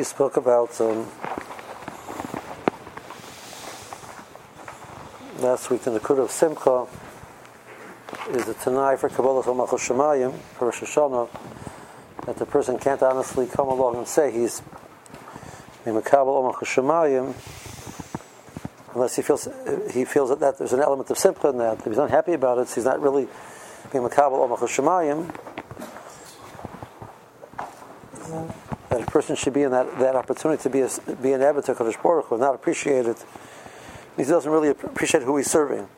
he spoke about um, last week in the Kudah of Simcha is the Tanai for Kabbalah Malchus Shemayim for Rosh Hashanah that the person can't honestly come along and say he's Makabal Malchus Shemayim unless he feels he feels that, that there's an element of Simcha in that. If he's not happy about it, so he's not really being Makabal Malchus Shemayim. That a person should be in that, that opportunity to be a, be an Abba to Kadosh Baruch Hu, not appreciate it he doesn't really appreciate who he's serving.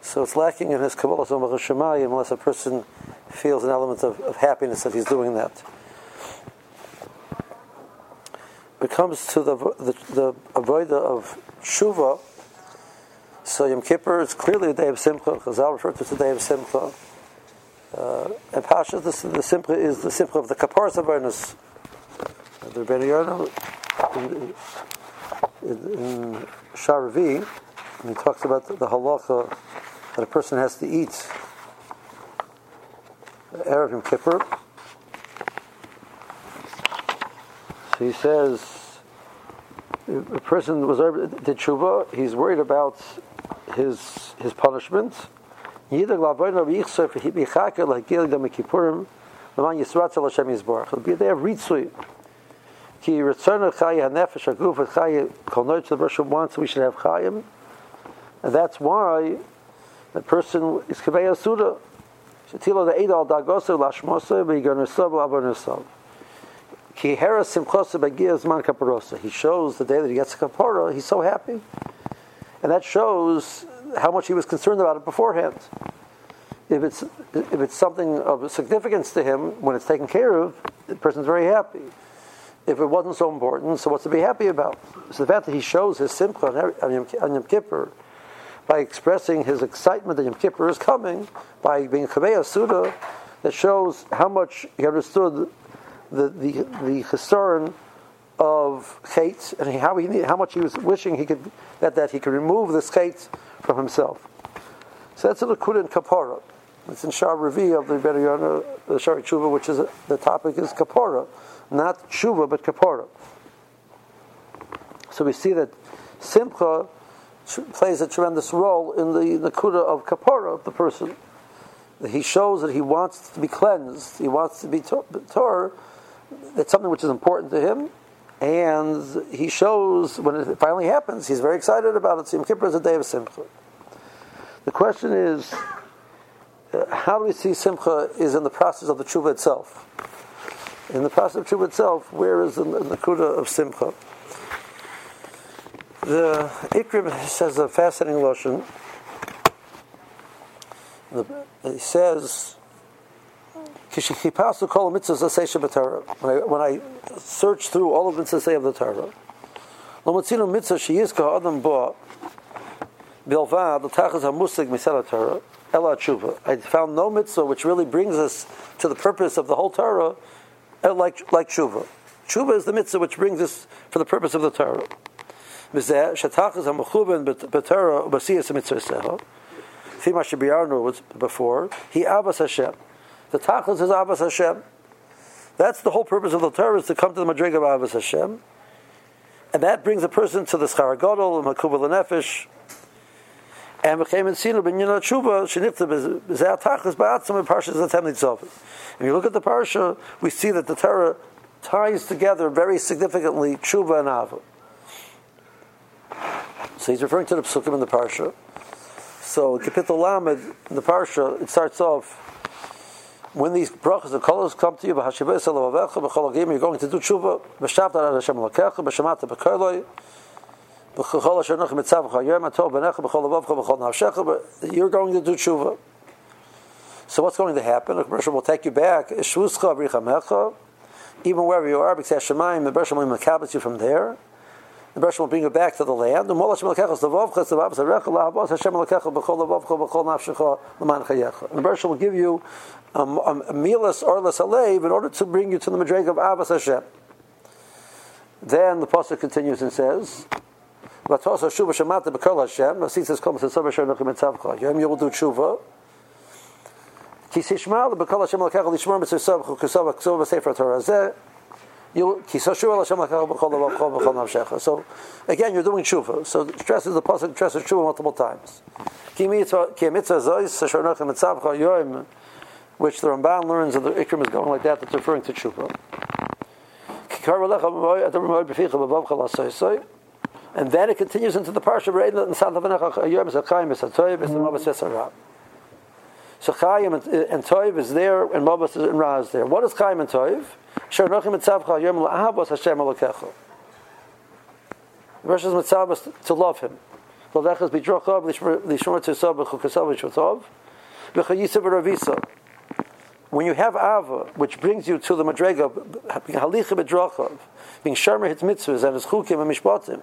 So it's lacking in his Kabbalah Shemayim unless a person feels an element of, of happiness that he's doing that. It comes to the the, the avoida of Shuva. So Yom Kippur is clearly a day of Simcha. Chazal referred to it as a day of Simcha. Uh, and Pasha, the, the Simcha is the Simcha of the Kapparas awareness. The in, in he talks about the, the halacha that a person has to eat Erev Yom Kippur. So he says, a person was did tshuva, he's worried about his his punishment. He'll be there Ki Ritzona Chaya Nefesh Aguf Chaya Kol Noitz the Bershom wants we should have Chayim, and that's why the person is Kavei Asuda. Shetilo the Eidal Dagosa Lashmosa Begonasav Avonasav. Ki Hera Simchosa Begias Man Kaparosa. He shows the day that he gets a kapara, he's so happy, and that shows how much he was concerned about it beforehand. If it's if it's something of significance to him when it's taken care of, the person's very happy if it wasn't so important, so what's to be happy about? So the fact that he shows his simcha on Yom, on Yom Kippur by expressing his excitement that Yom Kippur is coming, by being Kabeya Suda, that shows how much he understood the the, the chesron of chait and how he how much he was wishing he could that, that he could remove this chait from himself. So that's a Likud in Kapara. It's in Shar Revi of the Beriyana, the Shari Tshuva, which is the topic is Kapara not tshuva but kapara. So we see that simcha plays a tremendous role in the the kuda of kapara of the person. He shows that he wants to be cleansed. He wants to be torah. That's something which is important to him, and he shows when it finally happens. He's very excited about it. Yom Kippur is a day of simcha. The question is, uh, how do we see simcha is in the process of the tshuva itself? In the of Tshuva itself, where is the, the Kuda of Simcha? The Ikrim says a fascinating lotion. He says, when I, when I search through all of the mitzvahs of the Torah, Lomatzino mitzvah sheyizka adam bo bilvad l'tachas hamusig misel Torah ela tshuva. I found no mitzvah which really brings us to the purpose of the whole Torah uh, like like tshuva. Tshuva is the mitzvah which brings us for the purpose of the Torah. Fima Shabiarnu was before. He Abbas Hashem. The Tachlis is Abbas Hashem. That's the whole purpose of the Torah is to come to the Madrig of Abbas Hashem. And that brings a person to the Schar Gadol, Makubal Nefesh, and became in Sinu ben Yinot Tshuva, Shenifta Bezeh Tachlis Ba'atzim and Parshas Zatem Nitzov. If you look at the Parsha, we see that the Torah ties together very significantly Tshuva and Ava. So he's referring to the Psukim in the Parsha. So Kapitel Lamed in the Parsha, it starts off when these brachas and kolos come to you, you're going to do tshuva, b'shavta Hashem lakecha, b'shamata b'karloi, you're going to do tshuva. So what's going to happen? The Bershom will take you back. Even wherever you are, because Shemaim, the Bershom will makabit you from there. The Bershom will bring you back to the land. The Bershom will give you um, um, a mealless or less alev in order to bring you to the Madreg of Abbas Hashem. Then the pasuk continues and says, Vatosa Shuva Shemata Bekol Hashem. Nasitzes Kom Sesova Shernachim Etzavcha. Yom you will do tshuva. Ki Sishmal Bekol Hashem Lekach Lishmor Mitzvah Kesova Kesova Sefer Torah Zeh. You, so again, you're doing tshuva. So stress is the pasuk stress is tshuva multiple times. Which the Ramban learns, and the Ikram is going like that. That's referring to tshuva. And then it continues into the parsha of So Chaim and, Toiv is there, and Mabas and Ra is there. What is Chaim and Toiv? Shernachim Mitzavcha Yom La'ahavos Hashem Elokecha. The Rosh Mitzavos to love Him. L'lechas b'drochav l'shmor tzisav b'chukasav v'shvatav v'chayisav v'ravisa. When you have Ava, which brings you to the Madrega, halicha b'drochav, being sharmer his mitzvahs and his chukim and mishpatim,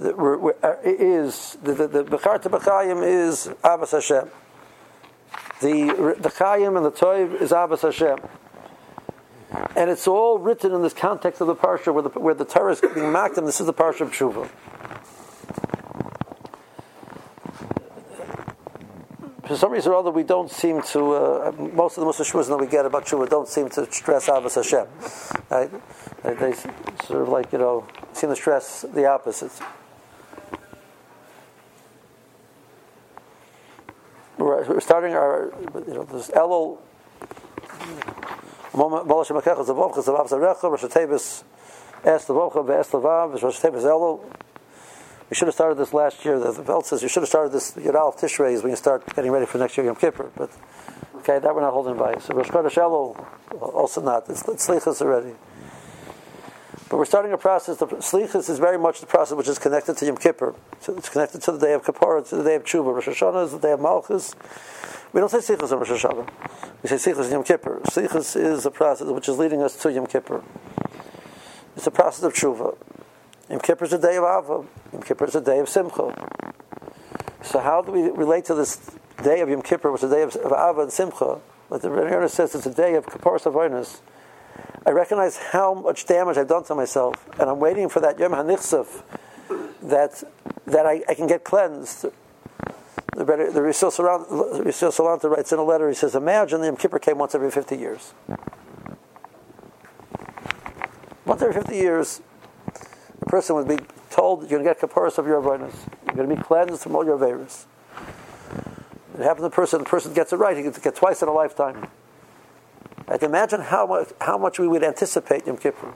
is the the, the Becharta B'chayim is Abbas Hashem. The the Chayim and the Toiv is Abbas Hashem. And it's all written in this context of the parsha where the, where the Torah is being mocked, and this is the parsha of Tshuva. For some reason or other, we don't seem to, uh, most of the Muslim that we get about Tshuva don't seem to stress Abbas Hashem. Right? They, they sort of like, you know, seem to stress the opposites. We're, starting our, you know, this Elul Molosh Mekech Zavovcha Zavav Zarecha Rosh Tevis Es Zavovcha Ve'es Lavav Rosh Tevis Elul. We should have started this last year. The belt says you should have started this Yadal Tishrei is when you start getting ready for next year Yom Kippur. But okay, that we're not holding by. So Rosh Chodesh Elul also not. It's, it's Slichas already. But we're starting a process. The Slichas is very much the process which is connected to Yom Kippur. So it's connected to the day of Kippur, to the day of Tshuva. Rosh Hashanah is the day of Malchus. We don't say Slichas on Rosh Hashanah. We say Slichas in Yom Kippur. Slichas is a process which is leading us to Yom Kippur. It's a process of Tshuva. Yom Kippur is a day of Ava. Yom Kippur is a day of Simcha. So how do we relate to this day of Yom Kippur, which is a day of, of Ava and Simcha? Like the Rebbe says, it's a day of Kippur Savoinus. I recognize how much damage I've done to myself, and I'm waiting for that Yom HaNichsef that that I, I, can get cleansed. The, the Risil Salanter writes in a letter, he says, Imagine the Yom Kippur came once every 50 years. Once every 50 years, a person would be told that you're going to get kapparas of your avoidance. You're going to be cleansed from all your virus. It happens to the person, the person gets it right, he gets it twice in a lifetime. I'd imagine how much, how much we would anticipate Yom Kippur.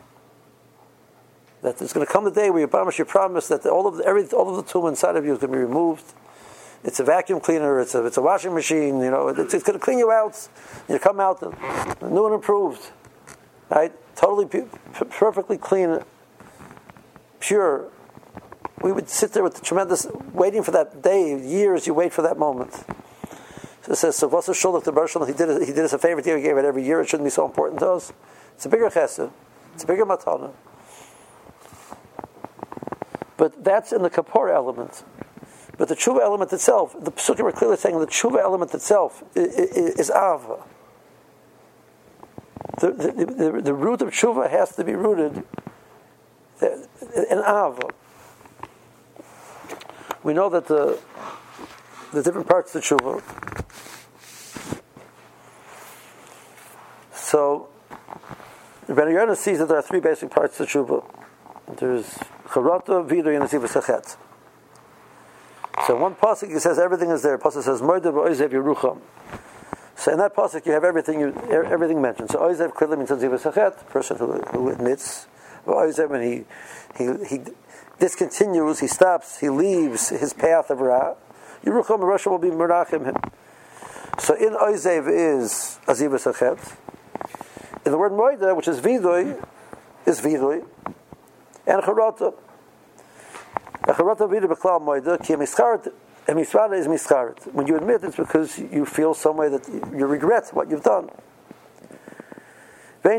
That there's going to come the day where you promise, you promise that all of the, every, all of the tumor inside of you is going to be removed. It's a vacuum cleaner. It's a, it's a washing machine. You know, it's, it's going to clean you out. You come out new and improved, right? Totally pu- perfectly clean, pure. We would sit there with the tremendous, waiting for that day. Years you wait for that moment. So it says, so what's the shul the Baruch He did it, he did us a favor He gave it every year. It shouldn't be so important to us. It's a bigger chesed. It's a bigger matana. But that's in the kapor element. But the tshuva element itself, the psukim are clearly saying the tshuva element itself is, is. The, the, the, the, root of tshuva has to be rooted in ava. We know that the the different parts of the tshuva. So, Ben Yonah sees that there are three basic parts of tshuva. There's charata, vidur, and sachet. So one pasuk it says everything is there. Pasuk says murder oizev yerucham. So in that pasuk you have everything you, er, everything mentioned. So oizev clearly means ziva sachet, person who, who admits. Oizev when he he he discontinues, he stops, he leaves his path of ra. Yerucham Russia will be merachim him. So in oizev is aziva sachet. In the word moida, which is vidui, is vidui, and charata. When you admit, it's because you feel some way that you regret what you've done. You,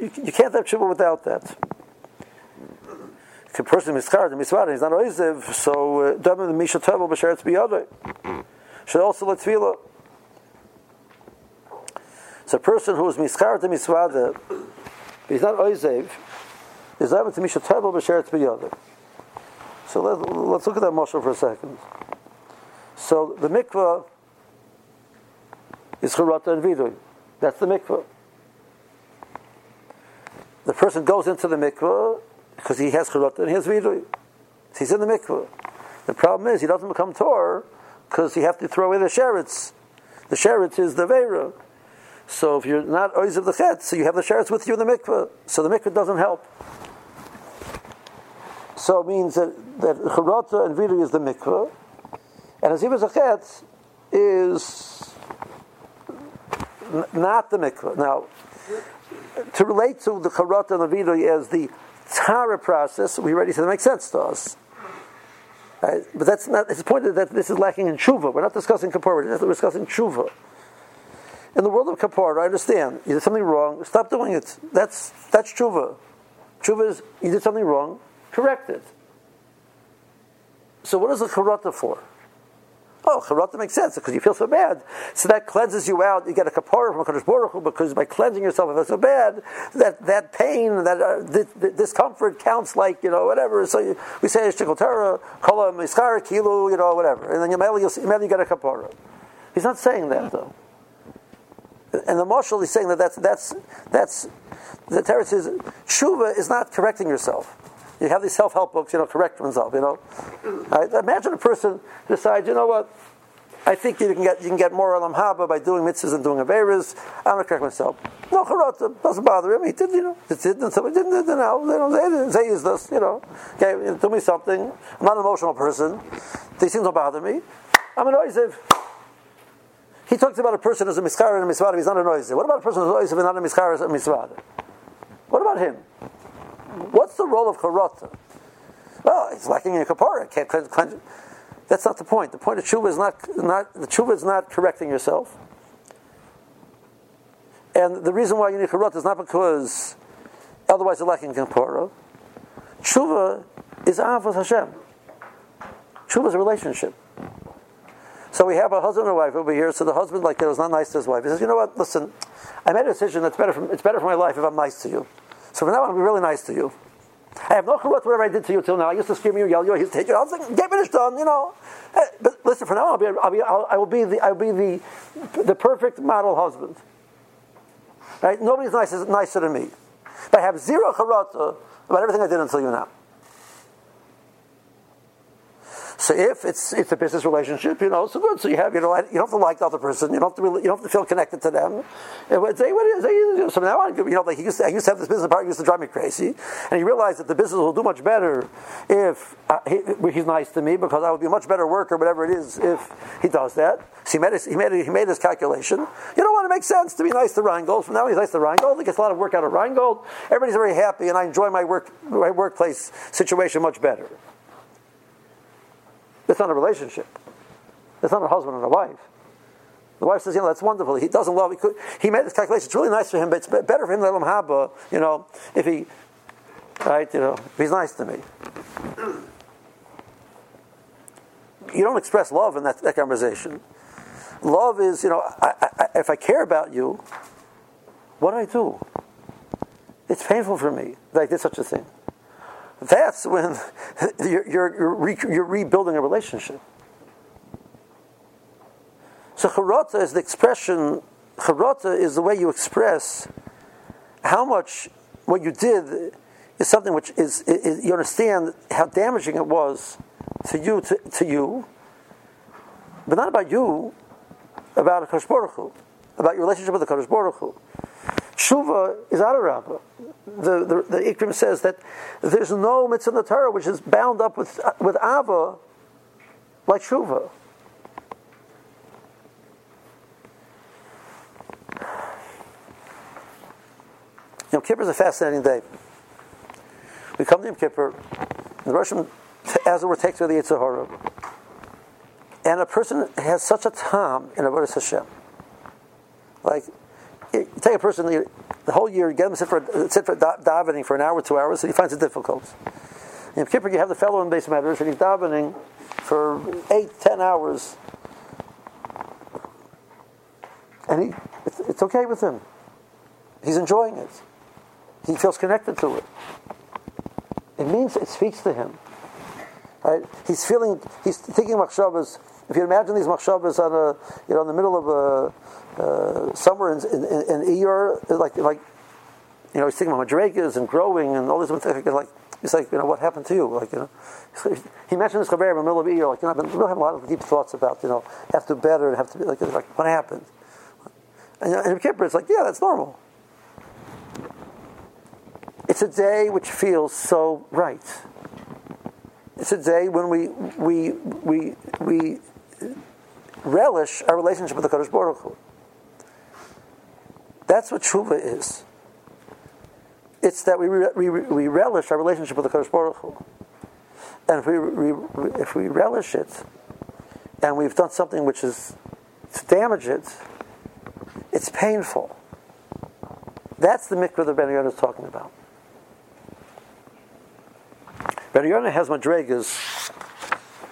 you can't have tshuva without that. If a person mischar the misvada, he's not oiziv, so uh, dama the misha tevel b'sheretz biyadai. Should also let tefillah. So a person who is mischar the misvada, he's not oiziv, is dama to misha tevel b'sheretz biyadai. So let, us look at that mashal for a second. So the mikvah is charata and vidui. That's the mikvah. The person goes into the mikvah because he has charata and he has vidui. He's in the mikvah. The problem is he doesn't become tor because you have to throw away the sheretz. The sheretz is the vera. So if you're not oiz of the chet, so you have the sheretz with you in the mikveh. So the mikveh doesn't help. So it means that, that charata and vidui is the mikveh, and as a chet is n- not the mikveh. Now, to relate to the charata and the vidui as the tara process, we already said it makes sense to us. But that's not. It's pointed that this is lacking in tshuva. We're not discussing kapara. We're discussing tshuva. In the world of kapara, I understand you did something wrong. Stop doing it. That's that's tshuva. Tshuva is you did something wrong correct it. So what is the charata for? Oh, charata makes sense because you feel so bad. So that cleanses you out. You get a kapara from Kadosh Baruch because by cleansing yourself, if it's so bad, that that pain, that uh, discomfort counts like you know whatever. So you, we say shtikol Torah, kola miskar kilu, you know whatever, and then you you get a kapara. He's not saying that though. And the marshal is saying that that's that's that's the Torah says shuva is not correcting yourself. You have these self-help books, you know, correct oneself, you know. Mm-hmm. Right? Imagine a person decides, you know what, I think you can get you can get more alam haba by doing mitzvahs and doing averas. I'm gonna correct myself. No charata doesn't bother him. He did, you know, it did, and somebody didn't. You know, they don't say, say is this, you know. Okay, do me something. I'm not an emotional person. These things don't bother me. I'm an oiziv. He talks about a person who's a miskar and a misvada. He's not a oiziv. What about a person who's a oiziv and not a miskar and a misvada? What about him? What's the role of charata? Oh, well, it's lacking in kapara. Can't cleanse, cleanse. That's not the point. The point of tshuva is not, not the tshuva is not correcting yourself. And the reason why you need charata is not because otherwise you're lacking in kapara. Tshuva is avos Hashem. Tshuva is a relationship. So we have a husband and a wife over here. So the husband, like, it was not nice to his wife. He says, "You know what? Listen, I made a decision that's better. For, it's better for my life if I'm nice to you." So from now on, I'll be really nice to you. I have no clue whatever I did to you till now. I used to scream you, yell you, I used to hit you. I was like, get finished done, you know. Eh, but listen, from now I'll be, I'll be, I'll, I will be the, I'll be the, the perfect model husband. Right? Nobody's nicer, nicer than me. But I have zero charata about everything I did until you now. So if it's it's a business relationship, you know, so good. So you have you know you don't have to like the other person. You don't have to really, you don't have to feel connected to them. What it is. So now on, you know, like he used to, I used to have this business partner used to drive me crazy, and he realized that the business will do much better if uh, he, he's nice to me because I would be a much better worker, whatever it is, if he does that. So he made his, he made he made his calculation. You know what? It makes sense to be nice to Rheingold. From now on, he's nice to Rheingold. He gets a lot of work out of Rheingold. Everybody's very happy, and I enjoy my work my workplace situation much better. It's not a relationship. It's not a husband and a wife. The wife says, you know, that's wonderful. He doesn't love. He, could, he made this calculation. It's really nice for him, but it's better for him him haba. Uh, you know, if he, right? You know, if he's nice to me. You don't express love in that, that conversation. Love is, you know, I, I, if I care about you, what do I do? It's painful for me that I did such a thing. That's when you're, you're, you're, re, you're rebuilding a relationship. So charata is the expression, charata is the way you express how much what you did is something which is, is you understand how damaging it was to you, to, to you, but not about you, about a Baruch Hu, about your relationship with the Baruch Hu. Shuva is Adarabba. The, the, the Ikrim says that there's no mitzvah in the Torah which is bound up with, with Ava like Shuva. Yom Kippur is a fascinating day. We come to Yom Kippur, the Russian, as it were, takes away the Yitzhahara. And a person has such a time in Avodah Hashem. Like, you take a person the whole year, get him sit for sit for davening for an hour, two hours, and he finds it difficult. In Kippur, you have the fellow in base matters, and he's davening for eight, ten hours, and he, it's, it's okay with him. He's enjoying it. He feels connected to it. It means it speaks to him. Right? He's feeling, he's thinking machshavas. If you imagine these machshavas on a, you know, in the middle of a, uh, somewhere in, in, in, Iyur, like, like, you know, he's thinking about madrigas and growing and all this, like, he's like, you know, what happened to you? Like, you know, he mentioned this chaver in the middle of Iyur, like, you know, I've been really having a lot of deep thoughts about, you know, have to better and have to be, like, like what happened? And, and in Kippur, it's like, yeah, that's normal. It's a day which feels so right. It's a day when we, we, we, we relish our relationship with the Kadosh Baruch Hu. That's what tshuva is. It's that we, we, we relish our relationship with the Kadosh Baruch Hu. And if we, if we relish it, and we've done something which is to damage it, it's painful. That's the mikvah that Ben is talking about. Ben Yonah has madregas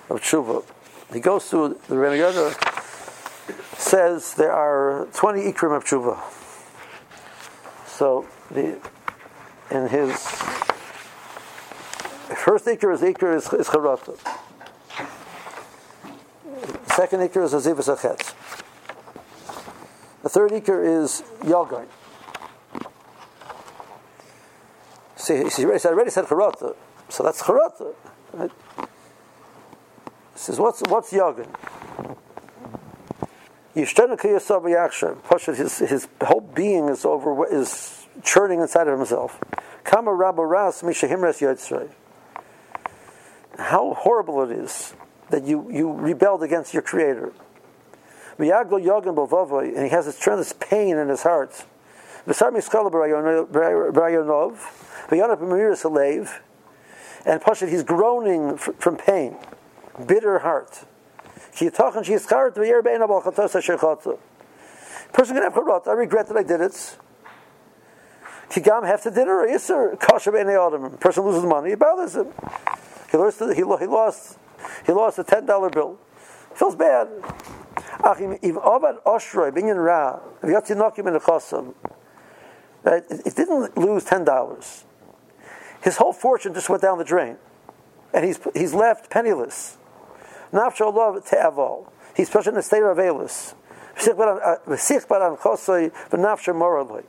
of tshuva. He goes through the Ben says there are twenty ikrim of tshuva. So the in his first ikr is ikr is, is charata. Second ikr is azivas achetz. The third ikr is yagai. See, he already said charata. So that's charata. Right? He says, what's, what's yagin? His, his whole being is over is churning inside of himself. Kama ras How horrible it is that you, you rebelled against your creator. And he has this tremendous pain in his heart. And Pashat, he's groaning from pain, bitter heart. Person can have charot. I regret that I did it. Kigam have to dinner or yisr kasher b'nei Person loses money, it bothers him. He lost. He lost. He lost a ten dollar bill. Feels bad. It didn't lose ten dollars. His whole fortune just went down the drain. And he's, he's left penniless. Nafsho love te'avol. He's in a state of avelus. Uh, v'sich baran chosoi v'nafsho moraloi.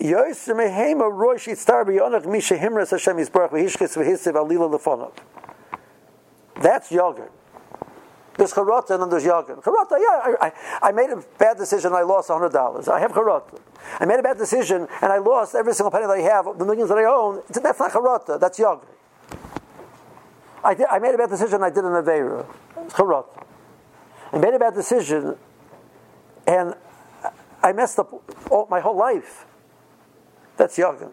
Yoiser mehema roish yitztar b'yonach misha himras Hashem yisbarach v'hishkes v'hisiv alila lefonov. That's yogurt. There's charata and then there's yagin. Charata, yeah, I, I, I, made a bad decision. I lost hundred dollars. I have charata. I made a bad decision and I lost every single penny that I have, the millions that I own. That's not charata. That's yagin. I, did, I made a bad decision. I did an avera. It's charata. I made a bad decision, and I messed up all, my whole life. That's yagin.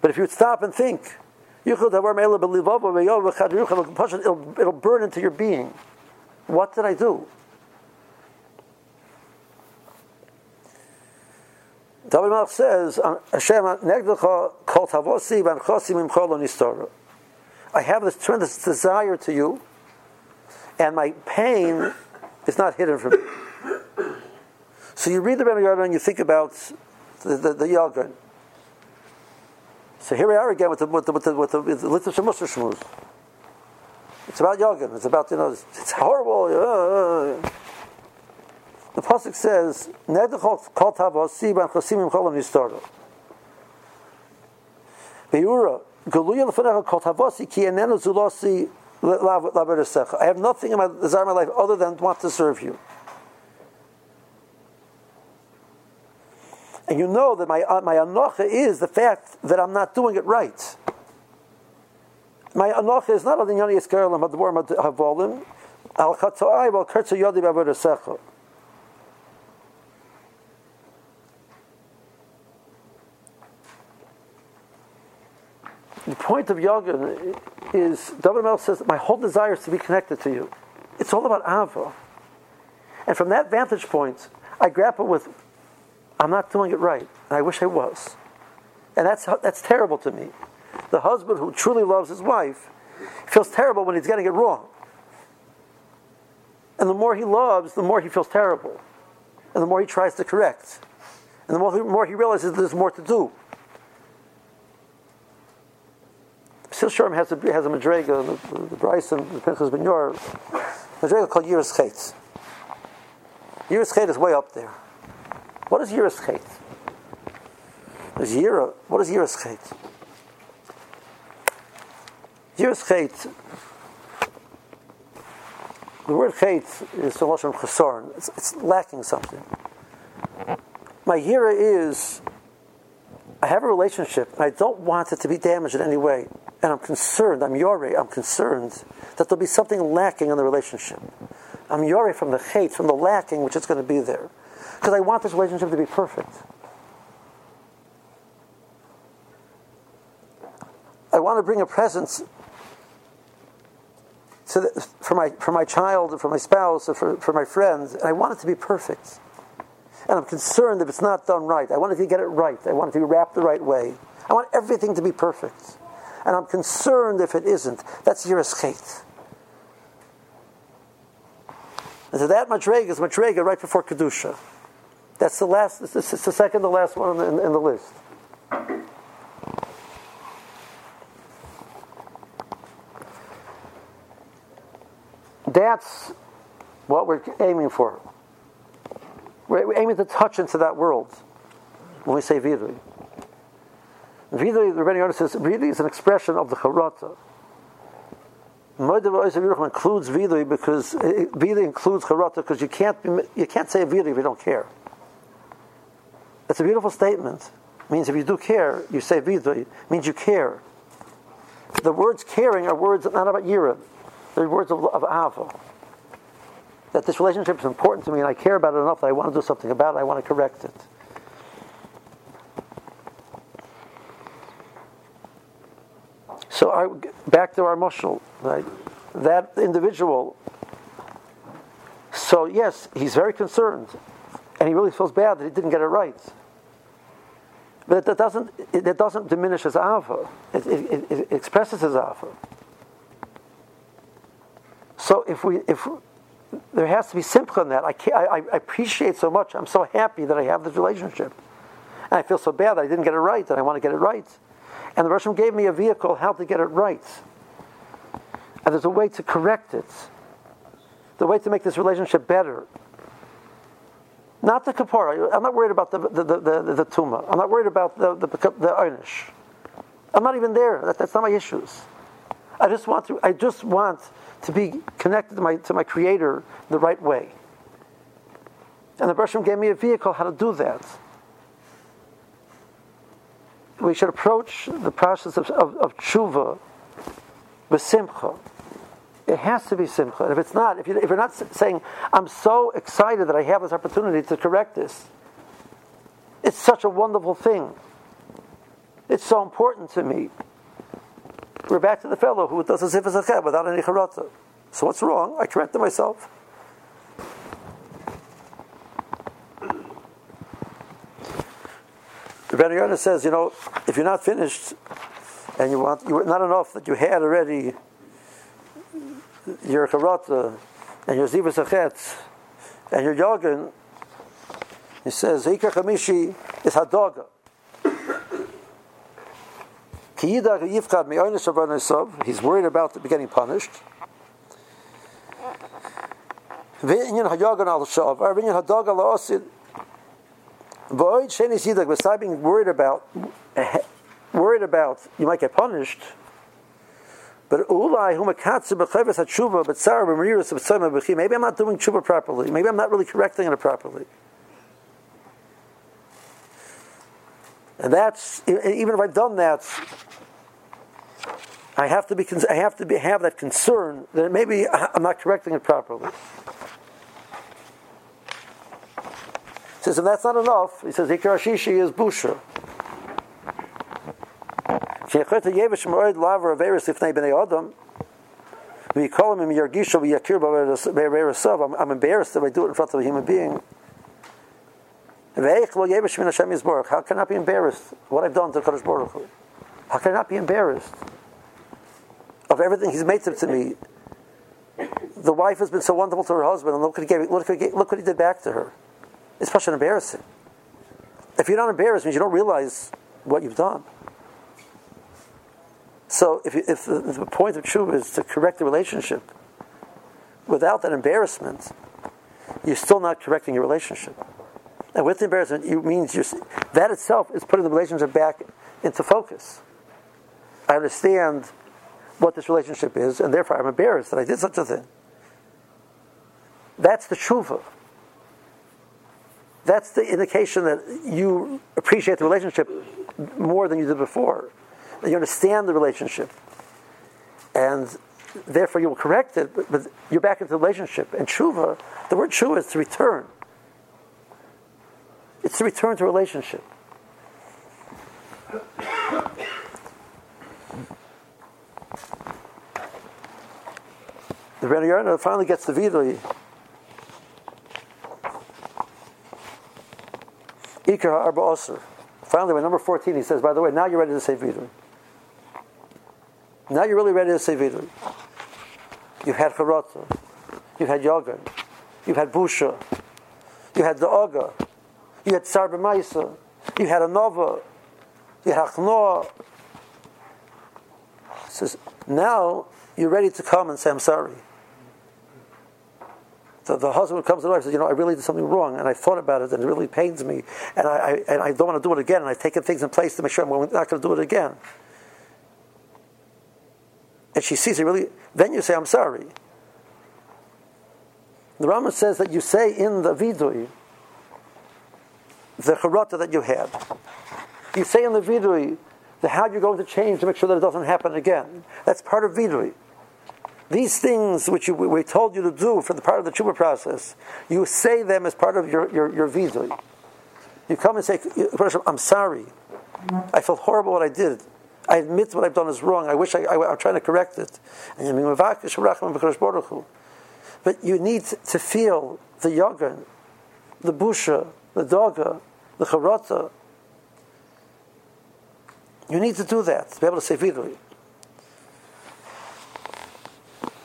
But if you stop and think, it'll, it'll burn into your being. What did I do? David Malach says, Hashem, I have this tremendous desire to you, and my pain is not hidden from me. So you read the Ben and you think about the, the, the. So here we are again with the with the with the with the, with the literature shmuz. It's about yoga. It's about you know it's, it's horrible. Uh, uh. The pasuk says nedachol kol tavos siban chosimim cholam yistoro. Beura galuya lefanecha kol tavosi ki enenu zulosi I have nothing in my desire in my life other than want to serve you. And you know that my, uh, my anocha is the fact that I'm not doing it right. My anocha is not Yoni Yiskerelim Hadwar Havolim, Al Chatzoai, Al Kertza Yodi Bavodasecha. The point of yoga is, David says, my whole desire is to be connected to you. It's all about Ava. And from that vantage point, I grapple with, I'm not doing it right, and I wish I was. And that's, that's terrible to me. The husband who truly loves his wife feels terrible when he's getting it wrong. And the more he loves, the more he feels terrible. And the more he tries to correct. And the more he, more he realizes there's more to do. Sil Sharm has a, has a madrega, the, the, the Bryson, the Pinchas Ben Yor, madrega called Yiras Chetz. Yiras Chetz is way up there. What is Yiras Chetz? There's Yira. What is Yiras Chetz? Yiras Chetz, the word Chetz is from Lashon Chesarn. It's, it's lacking something. My Yira is I have a relationship and I don't want it to be damaged in any way. And I'm concerned, I'm yore, I'm concerned that there'll be something lacking in the relationship. I'm yore from the hate, from the lacking which is going to be there. Because I want this relationship to be perfect. I want to bring a presence the, for, my, for my child, or for my spouse, or for, for my friends, and I want it to be perfect. And I'm concerned if it's not done right. I want it to get it right. I want it to be wrapped the right way. I want everything to be perfect. And I'm concerned if it isn't. That's your escape. And so that Madrega is Madrega right before Kedusha. That's the last, it's the second to last one in, in the list. That's what we're aiming for. We're aiming to touch into that world when we say Vidui. Vidui, the Rebbeinu says, Vidui is an expression of the Charata. Moedav includes Vidui because eh, Vidui includes Charata because you can't, you can't say Vidui if you don't care. It's a beautiful statement. It means if you do care, you say Vidui. It means you care. The words caring are words not about Yira. They're words of, of Ava that this relationship is important to me and I care about it enough that I want to do something about it, I want to correct it. So our, back to our mushal, right? That individual. So yes, he's very concerned, and he really feels bad that he didn't get it right. But that doesn't it, doesn't diminish his ava. It, it, it expresses his ava. So if we if there has to be simcha in that. I, I, I, appreciate so much. I'm so happy that I have this relationship. And I feel so bad that I didn't get it right, and I want to get it right. And the Russian gave me a vehicle how to get it right. And there's a way to correct it. The way to make this relationship better. Not the kapara. I'm not worried about the, the, the, the, the tuma. I'm not worried about the, the, the einish. I'm not even there. That, that's not my issues. I just want to, I just want to be connected to my, to my Creator the right way. And the Bershom gave me a vehicle how to do that. We should approach the process of, of, of tshuva with simcha. It has to be simcha. And if it's not, if, you, if you're not saying, I'm so excited that I have this opportunity to correct this, it's such a wonderful thing. It's so important to me. We're back to the fellow who does a zifas without any charata. So what's wrong? I corrected myself. The Ben says, you know, if you're not finished and you want, you're not enough that you had already your karata and your zivas and your yogan, he says, Hika is Hadoga. He's worried about getting punished. Being worried about, worried about you might get punished, but ulai humakatsu b'cheves hatshuva b'tzar b'meriris b'tzayma b'chi. Maybe I'm not doing tshuva properly. Maybe I'm not really correcting it properly. And that's even if I've done that, I have to be I have to be, have that concern that maybe I'm not correcting it properly. He says, and that's not enough. He says, Ikar Shishi is busha. We call him Yargisha I'm, I'm embarrassed if I do it in front of a human being. How can I be embarrassed? What I've done to Kadosh Baruch Hu? How can I not be embarrassed of everything He's made to me? The wife has been so wonderful to her husband, and look what he, gave, look, what he, look what he did back to her. It's such an embarrassing. If you're not embarrassed, means you don't realize what you've done. So if, if, the, point of truth is to correct the relationship, without that embarrassment, you're still not correcting your relationship. And with the embarrassment, it means you're, that itself is putting the relationship back into focus. I understand what this relationship is, and therefore I'm embarrassed that I did such a thing. That's the tshuva. That's the indication that you appreciate the relationship more than you did before you understand the relationship, and therefore you will correct it, but, but you're back into the relationship. And tshuva, the word tshuva is to return. It's to return to relationship. The Rebbe finally gets the vidui. Ikar Arba Finally, by number 14, he says, by the way, now you're ready to say vidui. Now you're really ready to say vidui. You've had charata, you've had yoga, you've had busha, you had da'aga, you had maisa, you had a nova, you had achnoa. Says now you're ready to come and say I'm sorry. So the husband comes to the wife and says, you know, I really did something wrong, and I thought about it, and it really pains me, and I, I and I don't want to do it again, and I've taken things in place to make sure I'm not going to do it again and she sees it really, then you say, I'm sorry. The Rambam says that you say in the vidui, the charata that you had. You say in the vidui the how you're going to change to make sure that it doesn't happen again. That's part of vidui. These things which you, we told you to do for the part of the tshuva process, you say them as part of your, your, your vidui. You come and say, I'm sorry. I felt horrible what I did. I admit what I've done is wrong. I wish I, I, am trying to correct it. But you need to feel the yoga, the busha, the doga, the charata. You need to do that to be able to say vidui.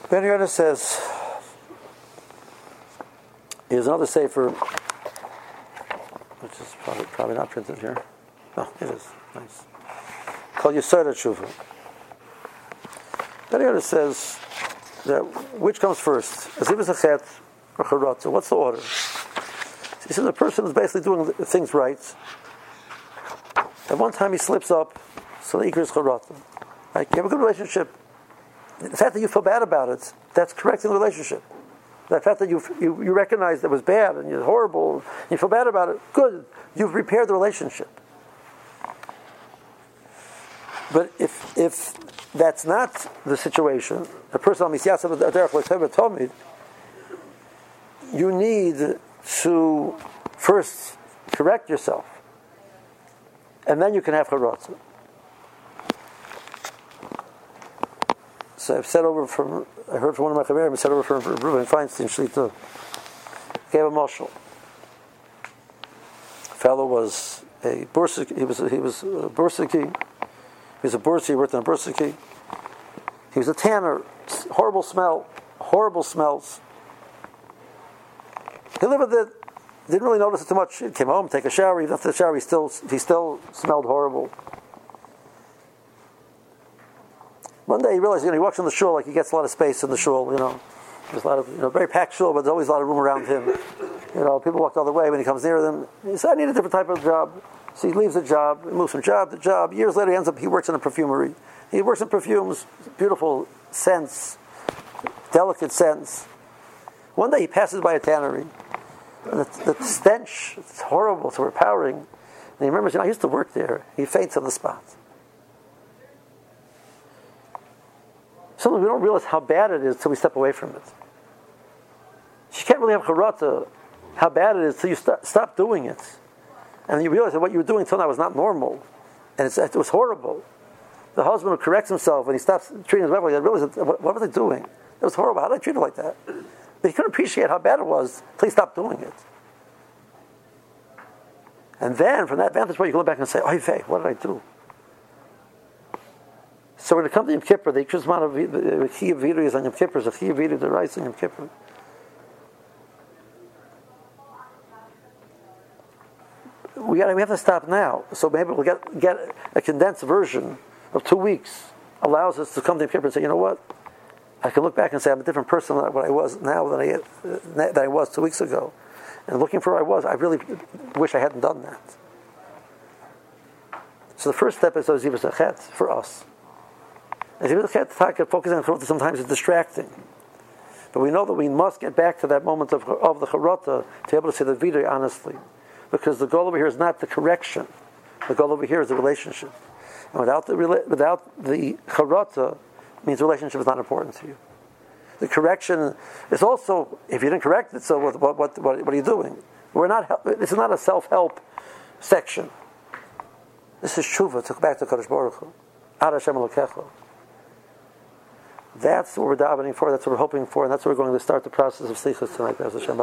Ben Yonah says, here's another sefer, which is probably, probably not printed here. Oh, it is. Nice called Yisod Tshuva. He says that which comes first? As if it's a chet or charotza. What's the order? He says the person is basically doing things right. At one time he slips up, so the ikr is charotza. Like you have a good relationship. The fact that you feel bad about it, that's correcting the relationship. The fact that you, you, you recognize that was bad and you're horrible, you feel bad about it, good. You've repaired the relationship. But if if that's not the situation, a person told me, you need to first correct yourself, and then you can have charotza. So I've said over from I heard from one of my chaverim, I said over from Reuven Feinstein Shlita, gave a marshal. Fellow was a bursik, he was he was a bursiki he was a bursi, he worked on a bursiki. He was a tanner. Horrible smell. Horrible smells. He lived with it. Didn't really notice it too much. He came home, take a shower. Even after the shower, he still he still smelled horrible. One day he realized, you know, he walks in the shul like he gets a lot of space in the shul. You know, there's a lot of you know very packed shul, but there's always a lot of room around him. You know, people walk all the other way when he comes near them. He said, "I need a different type of job." So he leaves the job, moves from job to job. Years later, he ends up, he works in a perfumery. He works in perfumes, beautiful scents, delicate scents. One day he passes by a tannery. And the, the stench, it's horrible, it's overpowering. he remembers, you know, I used to work there. He faints on the spot. Sometimes we don't realize how bad it is until we step away from it. You can't really have charata, how bad it is until you stop, stop doing it. And you realize that what you were doing until now was not normal. And it was horrible. The husband who corrects himself when he stops treating his wife that, realizes, what, what was I doing? It was horrible. How did I treat her like that? But he couldn't appreciate how bad it was until he stopped doing it. And then, from that vantage point, you go back and say, Oy vey, what did I do? So when it comes to Yom Kippur, the Ikshus of the Chiyah Viru is on Yom Kippur, the Chiyah Viru, the rice on Yom Kippur. We, got we have to stop now. So maybe we'll get, get a condensed version of two weeks. Allows us to come to Yom Kippur and say, you know what? I can look back and say I'm a different person than what I was now than I, than I was two weeks ago. And looking for where I was, I really wish I hadn't done that. So the first step is Ozivas Achet for us. Ozivas Achet, focusing on Charota sometimes is distracting. But we know that we must get back to that moment of, of the Charota to be able to say the Vidya honestly. Because the goal over here is not the correction. The goal over here is the relationship. And without the, without the Charota, means relationship is not important to you. The correction is also, if you didn't correct it, so what, what, what, what are you doing? We're not, this is not a self help section. This is tshuva, to back to Kadosh Baruch Hu. Ad Hashem That's what we're davening for, that's what we're hoping for, and that's what we're going to start the process of Slichas tonight. Hashem